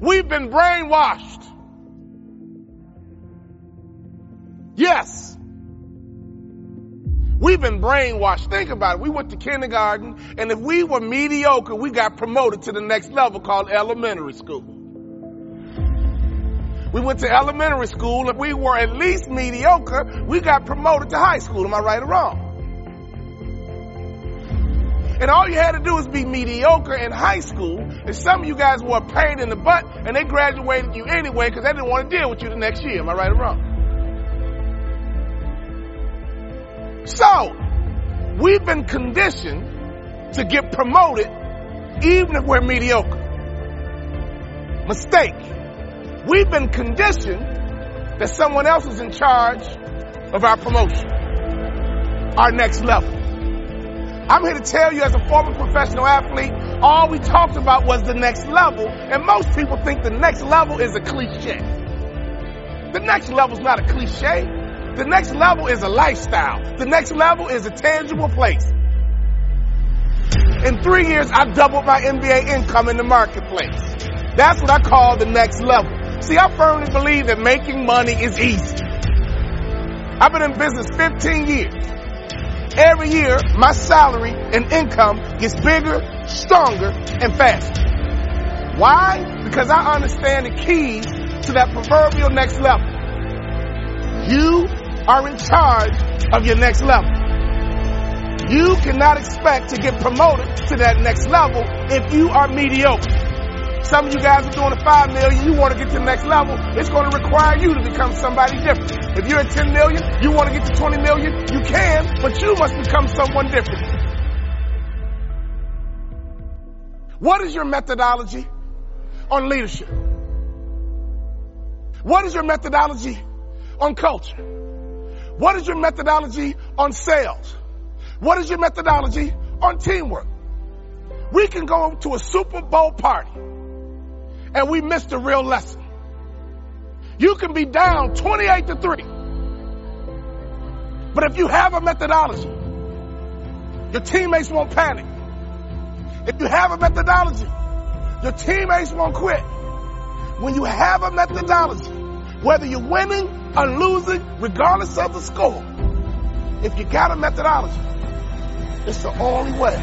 We've been brainwashed. Yes. We've been brainwashed. Think about it. We went to kindergarten, and if we were mediocre, we got promoted to the next level called elementary school. We went to elementary school. If we were at least mediocre, we got promoted to high school. Am I right or wrong? And all you had to do was be mediocre in high school. And some of you guys were a pain in the butt, and they graduated you anyway because they didn't want to deal with you the next year. Am I right or wrong? So, we've been conditioned to get promoted even if we're mediocre. Mistake. We've been conditioned that someone else is in charge of our promotion, our next level. I'm here to tell you as a former professional athlete, all we talked about was the next level, and most people think the next level is a cliche. The next level is not a cliche. The next level is a lifestyle. The next level is a tangible place. In three years, I doubled my NBA income in the marketplace. That's what I call the next level. See, I firmly believe that making money is easy. I've been in business 15 years. Every year, my salary and income gets bigger, stronger, and faster. Why? Because I understand the keys to that proverbial next level. You are in charge of your next level. You cannot expect to get promoted to that next level if you are mediocre. Some of you guys are doing a five million, you want to get to the next level, it's going to require you to become somebody different. If you're at 10 million, you want to get to 20 million, you can, but you must become someone different. What is your methodology on leadership? What is your methodology on culture? What is your methodology on sales? What is your methodology on teamwork? We can go to a Super Bowl party and we missed a real lesson. You can be down 28 to 3. But if you have a methodology, your teammates won't panic. If you have a methodology, your teammates won't quit. When you have a methodology, whether you're winning or losing, regardless of the score, if you got a methodology, it's the only way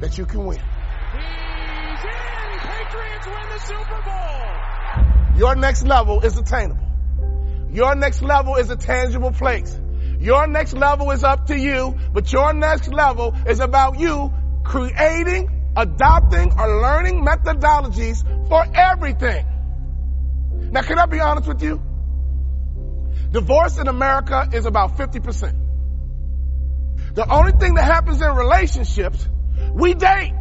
that you can win. Patriots win the Super Bowl. Your next level is attainable. Your next level is a tangible place. Your next level is up to you, but your next level is about you creating, adopting, or learning methodologies for everything. Now, can I be honest with you? Divorce in America is about 50%. The only thing that happens in relationships, we date.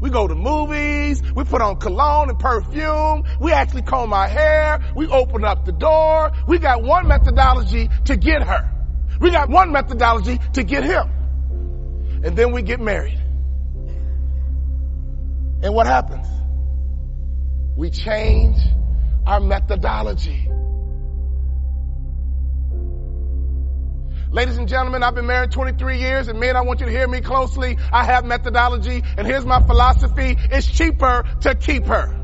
We go to movies. We put on cologne and perfume. We actually comb our hair. We open up the door. We got one methodology to get her. We got one methodology to get him. And then we get married. And what happens? We change our methodology. Ladies and gentlemen, I've been married 23 years and men, I want you to hear me closely. I have methodology and here's my philosophy. It's cheaper to keep her.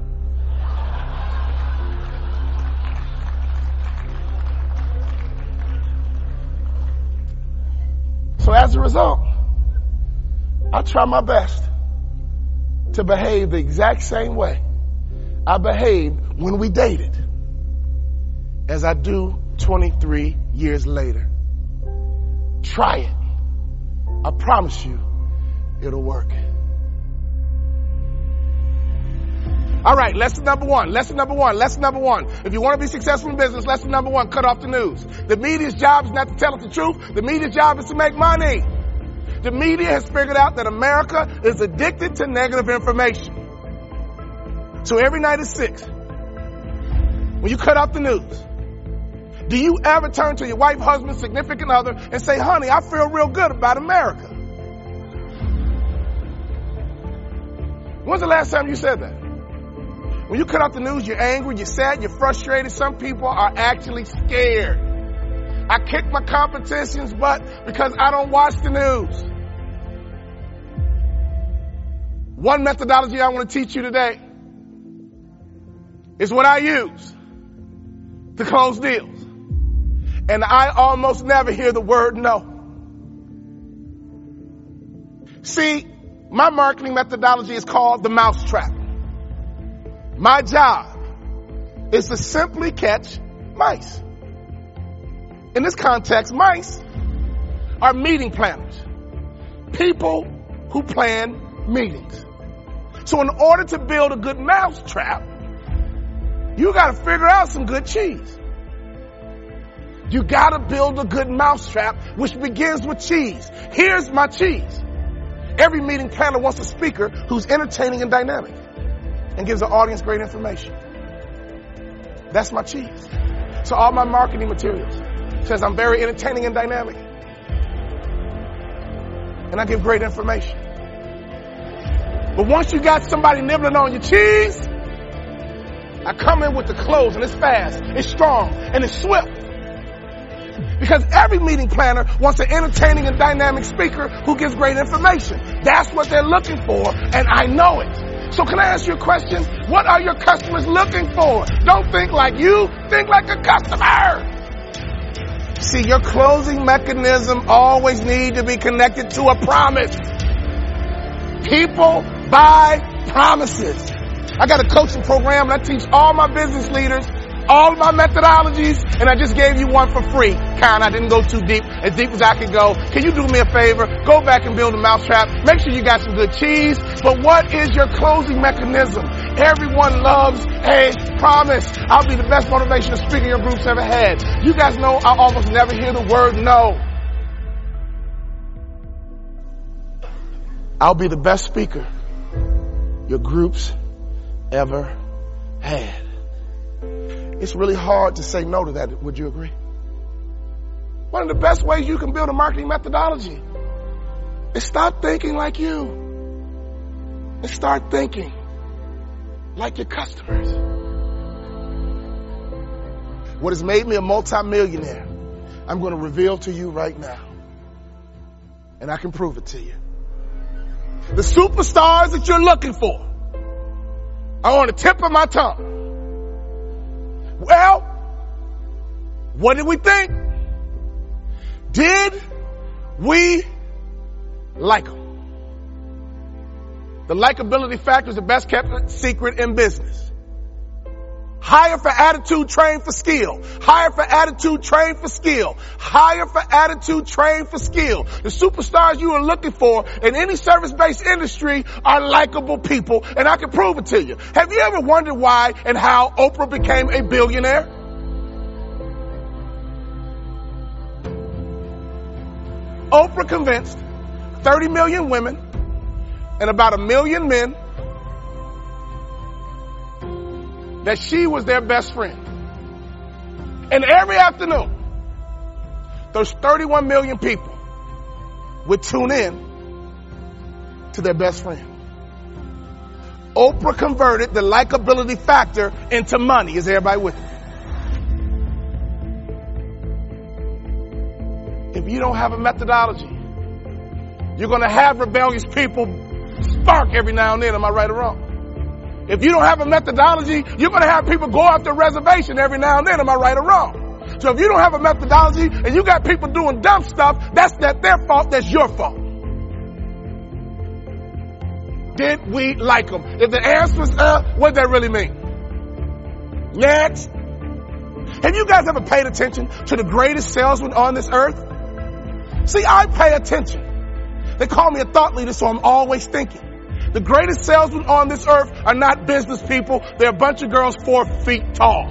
So as a result, I try my best to behave the exact same way I behaved when we dated as I do 23 years later. Try it. I promise you, it'll work. All right, lesson number one, lesson number one, lesson number one. If you want to be successful in business, lesson number one, cut off the news. The media's job is not to tell us the truth. The media's job is to make money. The media has figured out that America is addicted to negative information. So every night at six, when you cut off the news, do you ever turn to your wife, husband, significant other and say, honey, I feel real good about America? When's the last time you said that? When you cut off the news, you're angry, you're sad, you're frustrated. Some people are actually scared. I kick my competition's butt because I don't watch the news. One methodology I want to teach you today is what I use to close deals. And I almost never hear the word no. See, my marketing methodology is called the mousetrap. My job is to simply catch mice. In this context, mice are meeting planners. People who plan meetings. So in order to build a good mousetrap, you gotta figure out some good cheese. You gotta build a good mousetrap, which begins with cheese. Here's my cheese. Every meeting planner wants a speaker who's entertaining and dynamic and gives the audience great information. That's my cheese. So all my marketing materials says I'm very entertaining and dynamic. And I give great information. But once you got somebody nibbling on your cheese, I come in with the clothes and it's fast, it's strong, and it's swift. Because every meeting planner wants an entertaining and dynamic speaker who gives great information. That's what they're looking for, and I know it. So can I ask you a question? What are your customers looking for? Don't think like you, think like a customer. See, your closing mechanism always need to be connected to a promise. People buy promises. I got a coaching program and I teach all my business leaders all of my methodologies and I just gave you one for free. Kind, I didn't go too deep, as deep as I could go. Can you do me a favor? Go back and build a mousetrap. Make sure you got some good cheese. But what is your closing mechanism? Everyone loves a promise. I'll be the best motivational speaker your group's ever had. You guys know I almost never hear the word no. I'll be the best speaker your groups ever had. It's really hard to say no to that. Would you agree? One of the best ways you can build a marketing methodology is stop thinking like you and start thinking like your customers. What has made me a multimillionaire, I'm going to reveal to you right now. And I can prove it to you. The superstars that you're looking for are on the tip of my tongue. Well, what did we think? Did we like them? The likability factor is the best kept secret in business. Hire for attitude, train for skill. Hire for attitude, train for skill. Hire for attitude, train for skill. The superstars you are looking for in any service-based industry are likable people, and I can prove it to you. Have you ever wondered why and how Oprah became a billionaire? Oprah convinced 30 million women and about a million men that she was their best friend. And every afternoon, those 31 million people would tune in to their best friend. Oprah converted the likability factor into money. Is everybody with me? If you don't have a methodology, you're going to have rebellious people spark every now and then. Am I right or wrong? If you don't have a methodology, you're going to have people go off the reservation every now and then. Am I right or wrong? So if you don't have a methodology and you got people doing dumb stuff, that's not their fault. That's your fault. Did we like them? If the answer is uh, what does that really mean? Next. Have you guys ever paid attention to the greatest salesman on this earth? See, I pay attention. They call me a thought leader, so I'm always thinking. The greatest salesmen on this earth are not business people. They're a bunch of girls four feet tall.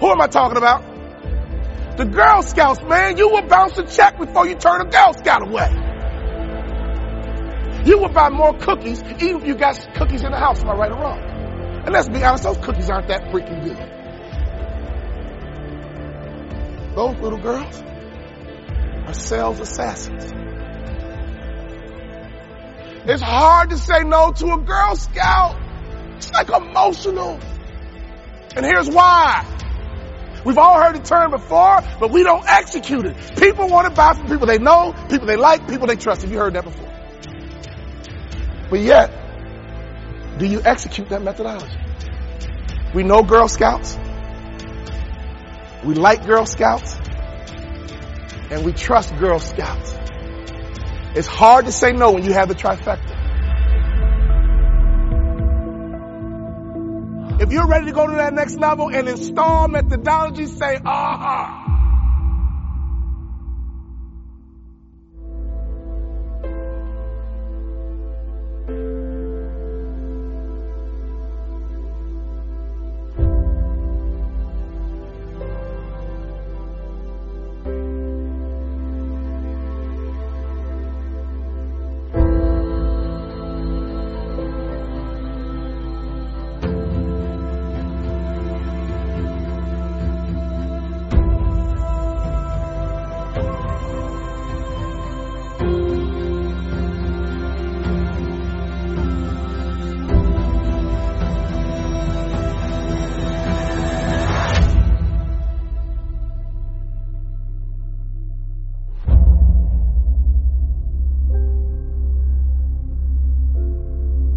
Who am I talking about? The Girl Scouts, man. You will bounce a check before you turn a Girl Scout away. You will buy more cookies even if you got cookies in the house. Am I right or wrong? And let's be honest, those cookies aren't that freaking good. Those little girls are sales assassins. It's hard to say no to a Girl Scout. It's like emotional. And here's why. We've all heard the term before, but we don't execute it. People want to buy from people they know, people they like, people they trust. Have you heard that before? But yet, do you execute that methodology? We know Girl Scouts. We like Girl Scouts. And we trust Girl Scouts. It's hard to say no when you have the trifecta. If you're ready to go to that next level and install methodology, say, aha.